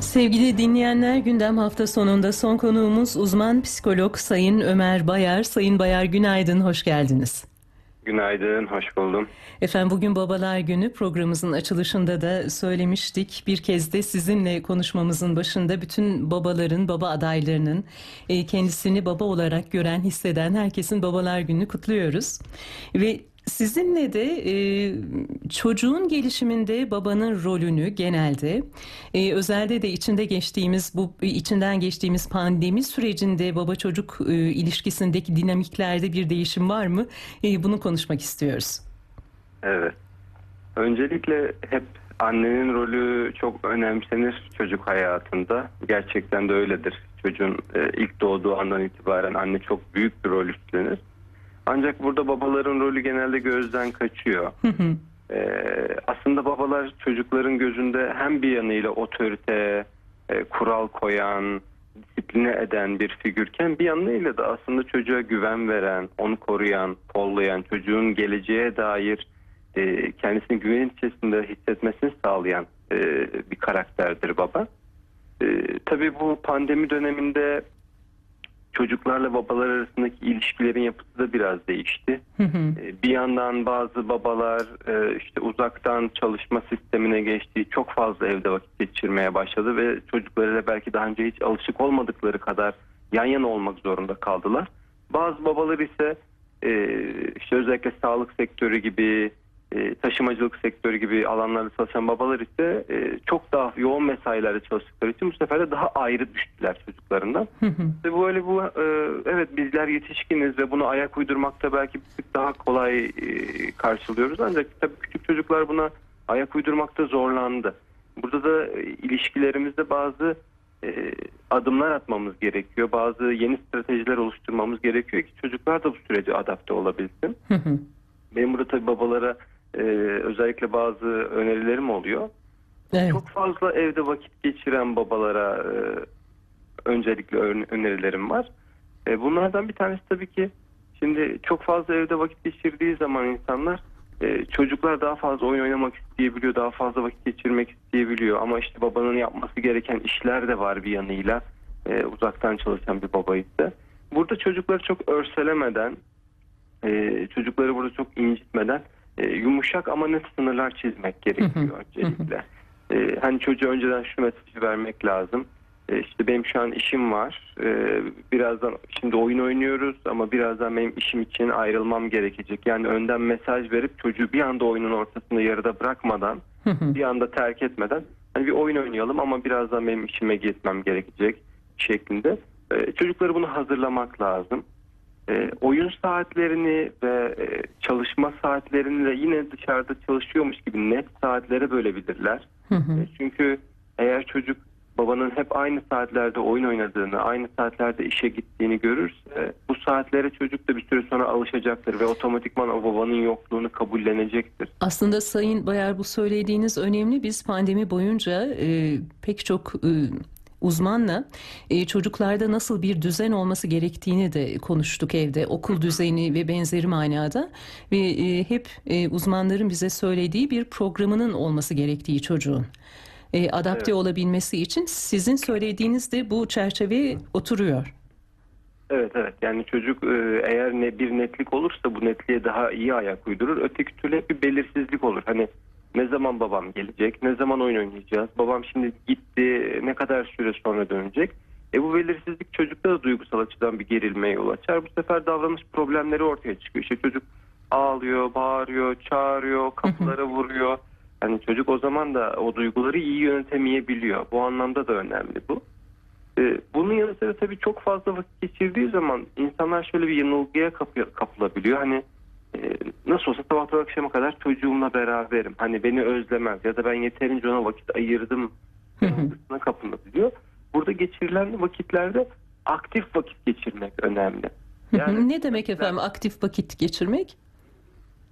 Sevgili dinleyenler gündem hafta sonunda son konuğumuz uzman psikolog Sayın Ömer Bayar. Sayın Bayar günaydın, hoş geldiniz. Günaydın, hoş buldum. Efendim bugün Babalar Günü programımızın açılışında da söylemiştik. Bir kez de sizinle konuşmamızın başında bütün babaların, baba adaylarının e, kendisini baba olarak gören, hisseden herkesin Babalar Günü'nü kutluyoruz. Ve Sizinle de e, çocuğun gelişiminde babanın rolünü genelde e, özelde de içinde geçtiğimiz bu içinden geçtiğimiz pandemi sürecinde baba çocuk e, ilişkisindeki dinamiklerde bir değişim var mı? E, bunu konuşmak istiyoruz. Evet. Öncelikle hep annenin rolü çok önemsenir çocuk hayatında. Gerçekten de öyledir. Çocuğun e, ilk doğduğu andan itibaren anne çok büyük bir rol üstlenir. Ancak burada babaların rolü genelde gözden kaçıyor. ee, aslında babalar çocukların gözünde hem bir yanıyla otorite, e, kural koyan, disipline eden bir figürken bir yanıyla da aslında çocuğa güven veren, onu koruyan, kollayan, çocuğun geleceğe dair e, kendisini güven içerisinde hissetmesini sağlayan e, bir karakterdir baba. E, tabii bu pandemi döneminde çocuklarla babalar arasındaki ilişkilerin yapısı da biraz değişti. Hı hı. Ee, bir yandan bazı babalar e, işte uzaktan çalışma sistemine geçti, çok fazla evde vakit geçirmeye başladı ve çocuklarıyla belki daha önce hiç alışık olmadıkları kadar yan yana olmak zorunda kaldılar. Bazı babalar ise e, işte özellikle sağlık sektörü gibi e, taşımacılık sektörü gibi alanlarda çalışan babalar ise e, çok daha yoğun mesailerde çalıştıkları için bu sefer de daha ayrı düştüler çocuklarından. Ve böyle bu e, evet bizler yetişkiniz ve bunu ayak uydurmakta belki bir tık daha kolay e, karşılıyoruz ancak tabii küçük çocuklar buna ayak uydurmakta zorlandı. Burada da e, ilişkilerimizde bazı e, adımlar atmamız gerekiyor. Bazı yeni stratejiler oluşturmamız gerekiyor ki çocuklar da bu sürece adapte olabilsin. Benim burada tabii babalara e, özellikle bazı önerilerim oluyor. Evet. Çok fazla evde vakit geçiren babalara e, öncelikle önerilerim var. E, bunlardan bir tanesi tabii ki şimdi çok fazla evde vakit geçirdiği zaman insanlar e, çocuklar daha fazla oyun oynamak isteyebiliyor, daha fazla vakit geçirmek isteyebiliyor. Ama işte babanın yapması gereken işler de var bir yanıyla e, uzaktan çalışan bir baba ise. Burada çocukları çok örselemeden, e, çocukları burada çok incitmeden e, yumuşak ama net sınırlar çizmek gerekiyor öncelikle. E, hani çocuğa önceden şu mesajı vermek lazım. E, işte benim şu an işim var. E, birazdan şimdi oyun oynuyoruz ama birazdan benim işim için ayrılmam gerekecek. Yani önden mesaj verip çocuğu bir anda oyunun ortasında yarıda bırakmadan, bir anda terk etmeden hani bir oyun oynayalım ama birazdan benim işime gitmem gerekecek şeklinde. E, çocukları bunu hazırlamak lazım. E, oyun saatlerini ve e, çalışma saatlerini de yine dışarıda çalışıyormuş gibi net saatlere bölebilirler. Hı hı. E, çünkü eğer çocuk babanın hep aynı saatlerde oyun oynadığını, aynı saatlerde işe gittiğini görürse bu saatlere çocuk da bir süre sonra alışacaktır ve otomatikman o babanın yokluğunu kabullenecektir. Aslında Sayın Bayar bu söylediğiniz önemli. Biz pandemi boyunca e, pek çok e, uzmanla e, çocuklarda nasıl bir düzen olması gerektiğini de konuştuk evde. Okul düzeni ve benzeri manada ve e, hep e, uzmanların bize söylediği bir programının olması gerektiği çocuğun. E, adapte evet. olabilmesi için sizin söylediğiniz de bu çerçeveye oturuyor. Evet evet yani çocuk e, eğer ne bir netlik olursa bu netliğe daha iyi ayak uydurur. Öteki türlü bir belirsizlik olur. Hani ne zaman babam gelecek? Ne zaman oyun oynayacağız? Babam şimdi gitti. Ne kadar süre sonra dönecek? E bu belirsizlik çocukta da duygusal açıdan bir gerilmeye yol açar. Bu sefer davranış problemleri ortaya çıkıyor. İşte çocuk ağlıyor, bağırıyor, çağırıyor, kapılara vuruyor. Yani çocuk o zaman da o duyguları iyi yönetemeyebiliyor. Bu anlamda da önemli bu. Ee, bunun yanı sıra tabii çok fazla vakit geçirdiği zaman insanlar şöyle bir yanılgıya kapılabiliyor. Hani nasıl olsa sabahtan akşama kadar çocuğumla beraberim. Hani beni özlemez ya da ben yeterince ona vakit ayırdım yanılgısına kapılabiliyor. Burada geçirilen vakitlerde aktif vakit geçirmek önemli. Yani, ne demek efendim aktif vakit geçirmek?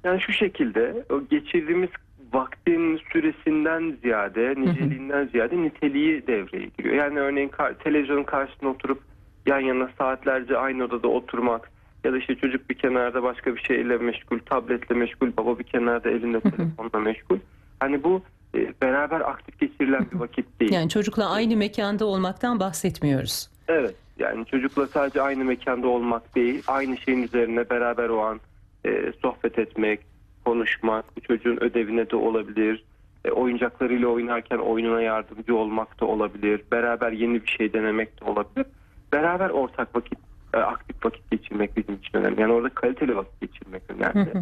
Yani şu şekilde o geçirdiğimiz vaktin süresinden ziyade, niceliğinden ziyade niteliği devreye giriyor. Yani örneğin televizyonun karşısında oturup yan yana saatlerce aynı odada oturmak, ya da işte çocuk bir kenarda başka bir şeyle meşgul, tabletle meşgul, baba bir kenarda elinde telefonla meşgul. Hani bu e, beraber aktif geçirilen bir vakit değil. Yani çocukla aynı mekanda olmaktan bahsetmiyoruz. Evet yani çocukla sadece aynı mekanda olmak değil aynı şeyin üzerine beraber o an e, sohbet etmek, konuşmak, bu çocuğun ödevine de olabilir. E, oyuncaklarıyla oynarken oyununa yardımcı olmak da olabilir. Beraber yeni bir şey denemek de olabilir. Beraber ortak vakit, e, aktif vakit geçirmek bizim için önemli. Yani orada kaliteli vakit geçirmek önemli.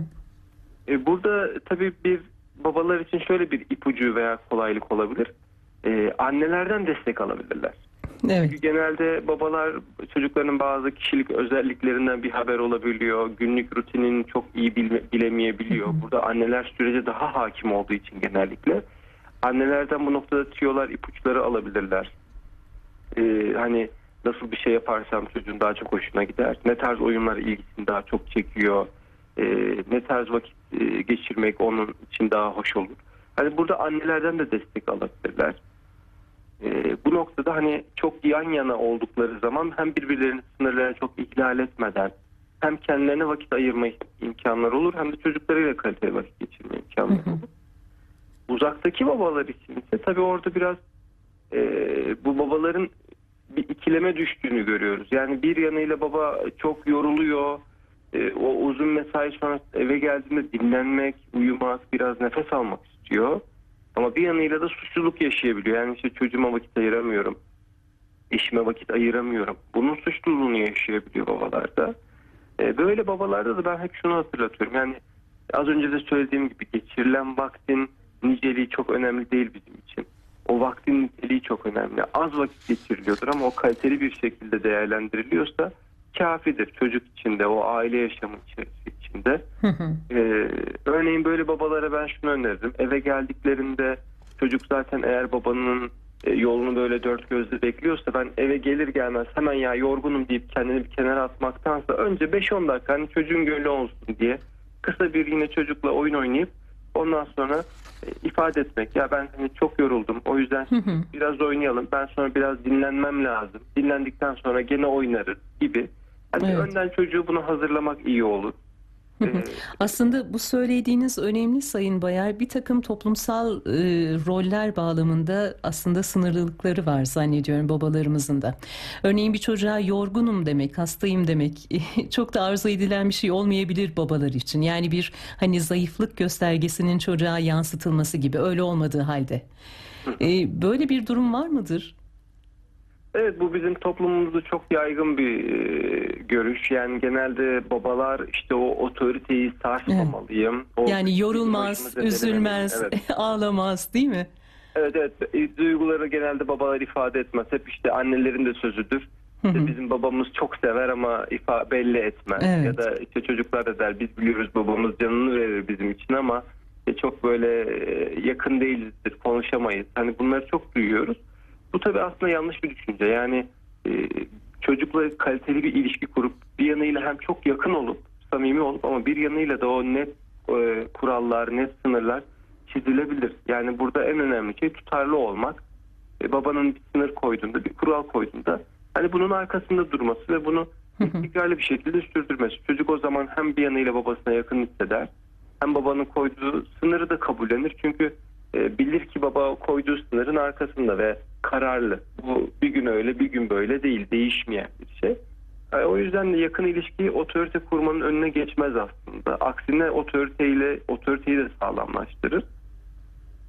E, burada tabii bir babalar için şöyle bir ipucu veya kolaylık olabilir. E, annelerden destek alabilirler. Evet. Çünkü genelde babalar çocukların bazı kişilik özelliklerinden bir haber olabiliyor. Günlük rutinini çok iyi bilme- bilemeyebiliyor. Burada anneler sürece daha hakim olduğu için genellikle annelerden bu noktada tüyolar, ipuçları alabilirler. Ee, hani nasıl bir şey yaparsam çocuğun daha çok hoşuna gider. Ne tarz oyunlar ilgisini daha çok çekiyor. Ee, ne tarz vakit e, geçirmek onun için daha hoş olur. Hani burada annelerden de destek alabilirler. Ee, bu noktada hani çok yan yana oldukları zaman hem birbirlerinin sınırlarını çok ihlal etmeden hem kendilerine vakit ayırma imkanları olur hem de çocuklarıyla kaliteli vakit geçirme imkanları olur. Uzaktaki babalar için ise tabii orada biraz e, bu babaların bir ikileme düştüğünü görüyoruz. Yani bir yanıyla baba çok yoruluyor. E, o uzun mesai sonrası eve geldiğinde dinlenmek, uyumak, biraz nefes almak istiyor. Ama bir yanıyla da suçluluk yaşayabiliyor. Yani işte çocuğuma vakit ayıramıyorum. Eşime vakit ayıramıyorum. Bunun suçluluğunu yaşayabiliyor babalarda. E, böyle babalarda da ben hep şunu hatırlatıyorum. Yani az önce de söylediğim gibi geçirilen vaktin niceliği çok önemli değil bizim için. O vaktin niteliği çok önemli. Az vakit geçiriliyordur ama o kaliteli bir şekilde değerlendiriliyorsa kafidir. Çocuk içinde, o aile yaşamı içinde. Ee, örneğin böyle babalara ben şunu öneririm. Eve geldiklerinde çocuk zaten eğer babanın e, yolunu böyle dört gözle bekliyorsa ben eve gelir gelmez hemen ya yorgunum deyip kendini bir kenara atmaktansa önce 5-10 dakika hani çocuğun gönlü olsun diye kısa bir yine çocukla oyun oynayıp ondan sonra e, ifade etmek. Ya ben hani çok yoruldum o yüzden biraz oynayalım ben sonra biraz dinlenmem lazım. Dinlendikten sonra gene oynarız gibi. Hani Evet. önden çocuğu bunu hazırlamak iyi olur. Ee, Aslında bu söylediğiniz önemli Sayın Bayar. Bir takım toplumsal e, roller bağlamında aslında sınırlılıkları var zannediyorum babalarımızın da. Örneğin bir çocuğa yorgunum demek, hastayım demek çok da arzu edilen bir şey olmayabilir babalar için. Yani bir hani zayıflık göstergesinin çocuğa yansıtılması gibi öyle olmadığı halde. E, böyle bir durum var mıdır? Evet bu bizim toplumumuzda çok yaygın bir e, görüş. Yani genelde babalar işte o otoriteyi sarsmamalıyım. O Yani yorulmaz, üzülmez. Evet. ağlamaz değil mi? evet evet E, duyguları genelde babalar ifade etmez. Hep işte annelerin de sözüdür. İşte bizim babamız çok sever ama ifa belli etmez. Evet. Ya da işte çocuklar da der biz biliyoruz babamız canını verir bizim için ama çok böyle e, yakın değilizdir, konuşamayız. Hani bunları çok duyuyoruz. Bu tabii aslında yanlış bir düşünce. Yani e, çocukla kaliteli bir ilişki kurup bir yanıyla hem çok yakın olup samimi olup ama bir yanıyla da o net e, kurallar, net sınırlar çizilebilir. Yani burada en önemli şey tutarlı olmak. E, babanın bir sınır koyduğunda, bir kural koyduğunda hani bunun arkasında durması ve bunu istikrarlı bir şekilde sürdürmesi. Çocuk o zaman hem bir yanıyla babasına yakın hisseder hem babanın koyduğu sınırı da kabullenir. Çünkü e, bilir ki baba koyduğu sınırın arkasında ve kararlı. Bu bir gün öyle bir gün böyle değil. Değişmeyen bir şey. E, o yüzden de yakın ilişki otorite kurmanın önüne geçmez aslında. Aksine otoriteyle otoriteyi de sağlamlaştırır.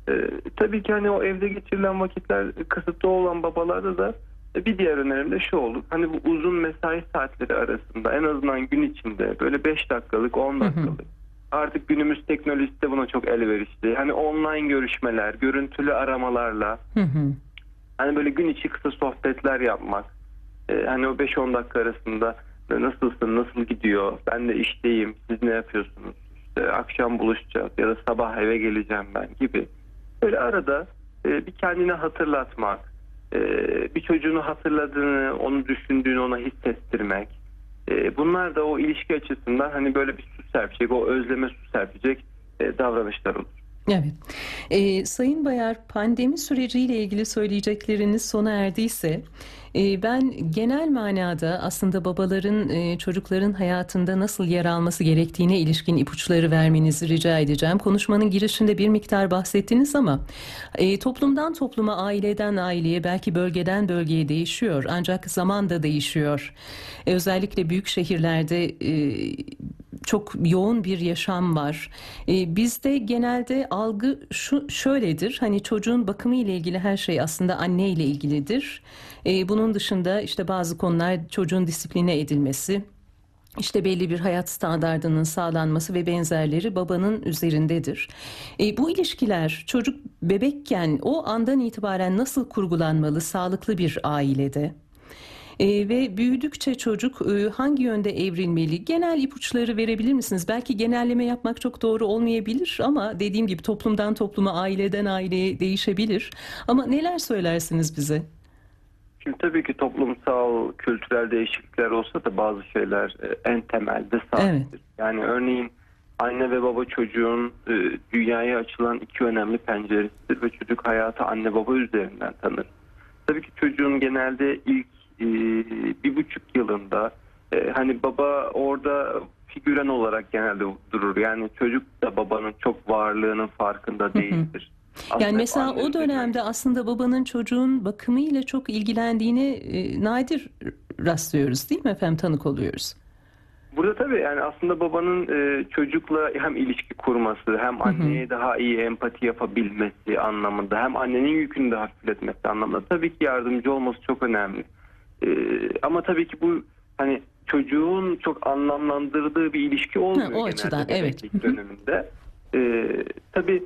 E, tabii ki hani o evde geçirilen vakitler kısıtlı olan babalarda da e, bir diğer önerim de şu olur. Hani bu uzun mesai saatleri arasında en azından gün içinde böyle 5 dakikalık 10 dakikalık Artık günümüz teknolojisi de buna çok elverişli. Hani online görüşmeler, görüntülü aramalarla Hı hı. Hani böyle gün içi kısa sohbetler yapmak. Ee, hani o 5-10 dakika arasında e, nasılsın, nasıl gidiyor, ben de işteyim, siz ne yapıyorsunuz, işte akşam buluşacağız ya da sabah eve geleceğim ben gibi. Böyle arada e, bir kendine hatırlatmak, e, bir çocuğunu hatırladığını, onu düşündüğünü ona hissettirmek. E, bunlar da o ilişki açısından hani böyle bir su serpecek, o özleme su serpecek e, davranışlar olur. Evet. Ee, Sayın Bayar, pandemi süreciyle ilgili söyleyecekleriniz sona erdiyse, e, ben genel manada aslında babaların e, çocukların hayatında nasıl yer alması gerektiğine ilişkin ipuçları vermenizi rica edeceğim. Konuşmanın girişinde bir miktar bahsettiniz ama e, toplumdan topluma, aileden aileye, belki bölgeden bölgeye değişiyor. Ancak zaman da değişiyor. E, özellikle büyük şehirlerde e, çok yoğun bir yaşam var. E, bizde genelde algı şu şöyledir. Hani çocuğun bakımı ile ilgili her şey aslında anne ile ilgilidir. E, bunun dışında işte bazı konular çocuğun disipline edilmesi, işte belli bir hayat standardının sağlanması ve benzerleri babanın üzerindedir. E, bu ilişkiler çocuk bebekken o andan itibaren nasıl kurgulanmalı sağlıklı bir ailede? E, ve büyüdükçe çocuk e, hangi yönde evrilmeli? Genel ipuçları verebilir misiniz? Belki genelleme yapmak çok doğru olmayabilir ama dediğim gibi toplumdan topluma, aileden aileye değişebilir. Ama neler söylersiniz bize? Şimdi tabii ki toplumsal, kültürel değişiklikler olsa da bazı şeyler e, en temelde sabittir. Evet. Yani örneğin anne ve baba çocuğun e, dünyaya açılan iki önemli penceresidir ve çocuk hayatı anne baba üzerinden tanır. Tabii ki çocuğun genelde ilk e, bir buçuk yılında e, hani baba orada figüren olarak genelde durur. Yani çocuk da babanın çok varlığının farkında değildir. Aslında Yani mesela o dönemde aslında babanın çocuğun bakımıyla çok ilgilendiğini e, nadir rastlıyoruz değil mi efendim tanık oluyoruz. Burada tabii yani aslında babanın e, çocukla hem ilişki kurması hem anneye daha iyi empati yapabilmesi anlamında hem annenin yükünü de hafifletmesi anlamında tabii ki yardımcı olması çok önemli. E, ama tabii ki bu hani çocuğun çok anlamlandırdığı bir ilişki olmuyor Ha, o açıdan, evet. döneminde. E, tabii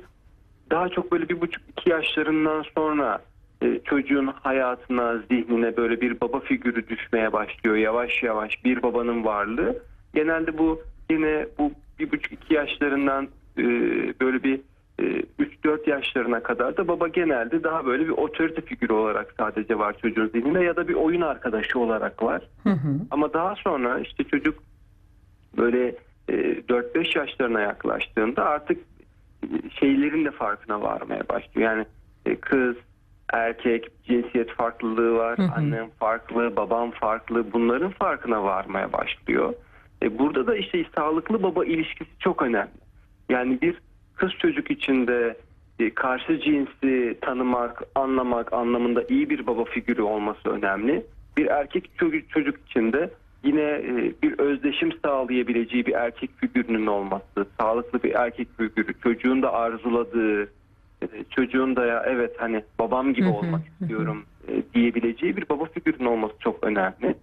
daha çok böyle bir buçuk iki yaşlarından sonra e, çocuğun hayatına, zihnine böyle bir baba figürü düşmeye başlıyor yavaş yavaş bir babanın varlığı. Genelde bu yine bu bir buçuk iki yaşlarından e, böyle bir 3-4 yaşlarına kadar da baba genelde daha böyle bir otorite figürü olarak sadece var çocuğun zihninde ya da bir oyun arkadaşı olarak var. Hı hı. Ama daha sonra işte çocuk böyle e, 4-5 yaşlarına yaklaştığında artık e, şeylerin de farkına varmaya başlıyor. Yani e, kız, erkek, cinsiyet farklılığı var, Hı hı. annem farklı, babam farklı bunların farkına varmaya başlıyor. E, burada da işte sağlıklı baba ilişkisi çok önemli. Yani bir kız çocuk içinde e, karşı cinsi tanımak, anlamak anlamında iyi bir baba figürü olması önemli. Bir erkek çocuk, çocuk içinde yine e, bir özdeşim sağlayabileceği bir erkek figürünün olması, sağlıklı bir erkek figürü, çocuğun da arzuladığı, e, çocuğun da ya evet hani babam gibi olmak istiyorum diyebileceği bir baba figürünün olması çok önemli.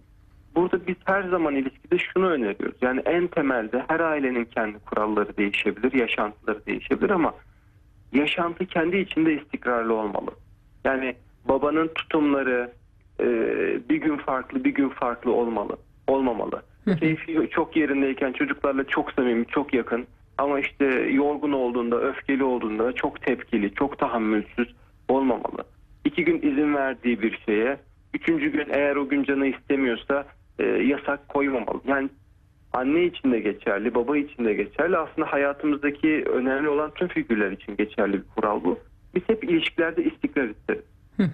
Burada biz her zaman ilişkide şunu öneriyoruz. Yani en temelde her ailenin kendi kuralları değişebilir, yaşantıları değişebilir ama yaşantı kendi içinde istikrarlı olmalı. Yani babanın tutumları e, bir gün farklı, bir gün farklı olmalı, olmamalı. Keyfi çok yerindeyken çocuklarla çok samimi, çok yakın ama işte yorgun olduğunda, öfkeli olduğunda çok tepkili, çok tahammülsüz olmamalı. İki gün izin verdiği bir şeye, üçüncü gün eğer o gün canı istemiyorsa e, yasak koymamalı. Yani anne için de geçerli, baba için de geçerli. Aslında hayatımızdaki önemli olan tüm figürler için geçerli bir kural bu. Biz hep ilişkilerde istikrar isteriz.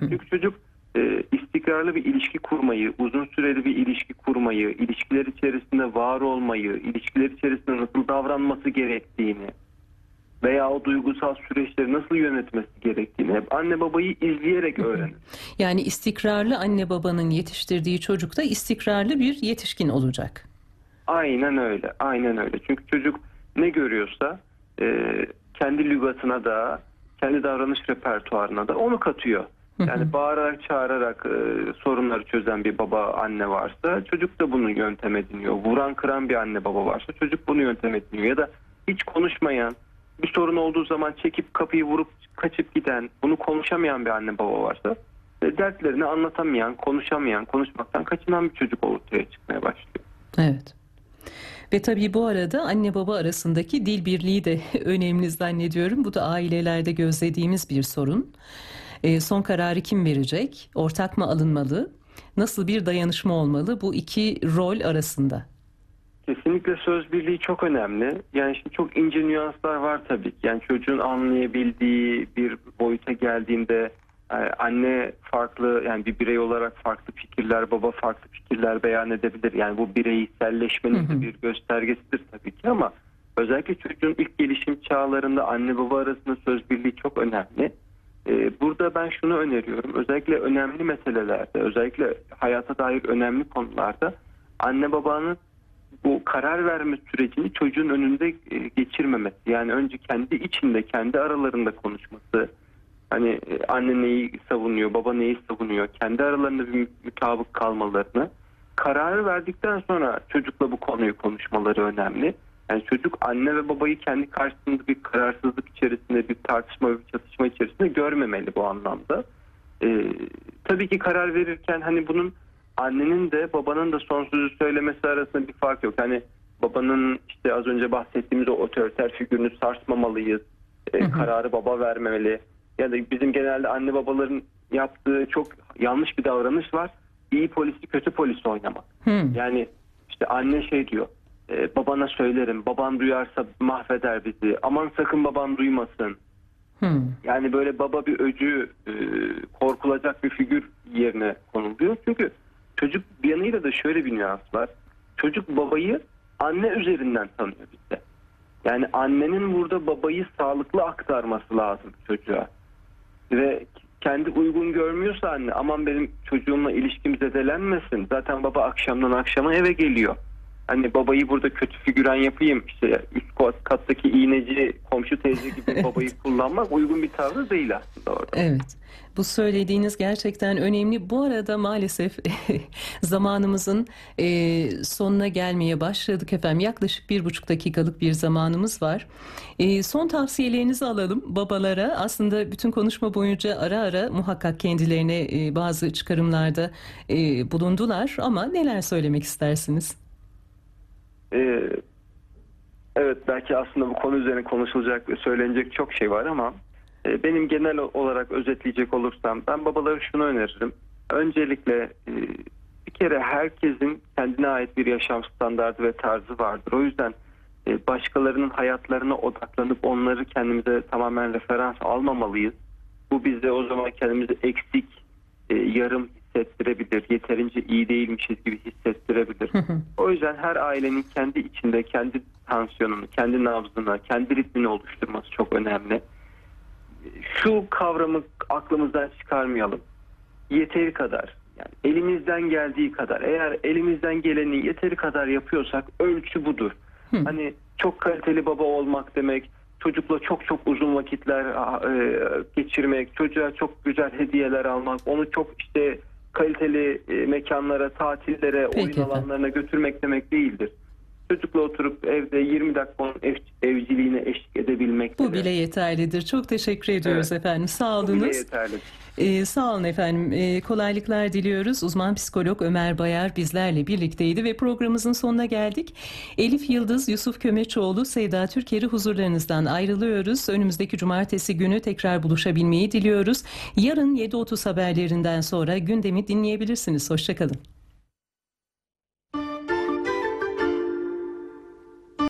Çünkü çocuk e, istikrarlı bir ilişki kurmayı, uzun süreli bir ilişki kurmayı, ilişkiler içerisinde var olmayı, ilişkiler içerisinde nasıl davranması gerektiğini veya o duygusal süreçleri nasıl yönetmesi gerektiğini hep anne babayı izleyerek öğrenir. Yani istikrarlı anne babanın yetiştirdiği çocuk da istikrarlı bir yetişkin olacak. Aynen öyle, aynen öyle. Çünkü çocuk ne görüyorsa e, kendi lügatına da, kendi davranış repertuarına da onu katıyor. Yani bağırarak çağırarak e, sorunları çözen bir baba anne varsa çocuk da bunu yöntem ediniyor. Vuran kıran bir anne baba varsa çocuk bunu yöntem ediniyor. Ya da hiç konuşmayan, bir sorun olduğu zaman çekip kapıyı vurup kaçıp giden, bunu konuşamayan bir anne baba varsa e, dertlerini anlatamayan, konuşamayan, konuşmaktan kaçınan bir çocuk ortaya çıkmaya başlıyor. Evet. Ve tabii bu arada anne baba arasındaki dil birliği de önemli zannediyorum. Bu da ailelerde gözlediğimiz bir sorun. E, son kararı kim verecek? Ortak mı alınmalı? Nasıl bir dayanışma olmalı bu iki rol arasında? Kesinlikle söz birliği çok önemli. Yani şimdi çok ince nüanslar var tabii ki. Yani çocuğun anlayabildiği bir boyuta geldiğinde e, anne farklı yani bir birey olarak farklı fikirler, baba farklı fikirler beyan edebilir. Yani bu bireyselleşmenin de bir göstergesidir tabii ki ama özellikle çocuğun ilk gelişim çağlarında anne baba arasında söz birliği çok önemli. Ee, Burada ben şunu öneriyorum. Özellikle önemli meselelerde, özellikle hayata dair önemli konularda anne babanın bu karar verme sürecini çocuğun önünde e, geçirmemesi. Yani önce kendi içinde, kendi aralarında konuşması. Hani e, anne neyi savunuyor, baba neyi savunuyor, kendi aralarında bir mutabık kalmalarını. Kararı verdikten sonra çocukla bu konuyu konuşmaları önemli. Yani çocuk anne ve babayı kendi karşısında bir kararsızlık içerisinde, bir tartışma, bir çatışma içerisinde görmemeli bu anlamda. Ee, tabii ki karar verirken hani bunun annenin de babanın da son sözü söylemesi arasında bir fark yok. Hani babanın işte az önce bahsettiğimiz o otoriter figürünü sarsmamalıyız. Ee, Kararı baba vermemeli. Ya da bizim genelde anne babaların yaptığı çok yanlış bir davranış var. İyi polisi kötü polisi oynamak. Hmm. Yani işte anne şey diyor. "E, babana söylerim. Baban duyarsa mahveder bizi. Aman sakın baban duymasın. Hmm. Yani böyle baba bir öcü e, korkulacak bir figür yerine konuluyor. Çünkü çocuk bir yanıyla da şöyle bir nüans var. Çocuk babayı anne üzerinden tanıyor bizde. Yani annenin burada babayı sağlıklı aktarması lazım çocuğa. Ve kendi uygun görmüyorsa anne aman benim çocuğumla ilişkim zedelenmesin. Zaten baba akşamdan akşama eve geliyor. Hani babayı burada kötü figüren yapayım işte üst kat- kattaki iğneci komşu teyze gibi babayı kullanmak uygun bir tavır değil aslında orada. Evet. Bu söylediğiniz gerçekten önemli. Bu arada maalesef zamanımızın e, sonuna gelmeye başladık efendim. Yaklaşık bir buçuk dakikalık bir zamanımız var. E, son tavsiyelerinizi alalım babalara. Aslında bütün konuşma boyunca ara ara muhakkak kendilerine e, bazı çıkarımlarda e, bulundular. Ama neler söylemek istersiniz? Ee, evet belki aslında bu konu üzerine konuşulacak ve söylenecek çok şey var ama e, benim genel olarak özetleyecek olursam ben babalara şunu öneririm. Öncelikle e, bir kere herkesin kendine ait bir yaşam standardı ve tarzı vardır. O yüzden e, başkalarının hayatlarına odaklanıp onları kendimize tamamen referans almamalıyız. Bu bize o zaman kendimizi eksik, e, yarım hissettirebilir, yeterince iyi değilmişiz gibi hissettirebilir. O yüzden her ailenin kendi içinde kendi tansiyonunu, kendi nabzını, kendi ritmini oluşturması çok önemli. Şu kavramı aklımızdan çıkarmayalım. Yeteri kadar, yani elimizden geldiği kadar, eğer elimizden geleni yeteri kadar yapıyorsak ölçü budur. Hani çok kaliteli baba olmak demek, çocukla çok çok uzun vakitler e, geçirmek, çocuğa çok güzel hediyeler almak, onu çok işte kaliteli e, mekanlara, tatillere, Peki oyun efendim. alanlarına götürmek demek değildir. Çocukla oturup evde 20 dakika onun ev, evciliğine eşlik edebilmek Bu bile yeterlidir. Çok teşekkür ediyoruz Evet. efendim. Sağ Bu bile olunuz. yeterli. Ee, sağ olun efendim. Ee, kolaylıklar diliyoruz. Uzman psikolog Ömer Bayar bizlerle birlikteydi ve programımızın sonuna geldik. Elif Yıldız, Yusuf Kömeçoğlu, Seyda Türker'i huzurlarınızdan ayrılıyoruz. Önümüzdeki cumartesi günü tekrar buluşabilmeyi diliyoruz. Yarın 7.30 haberlerinden sonra gündemi dinleyebilirsiniz. Hoşçakalın.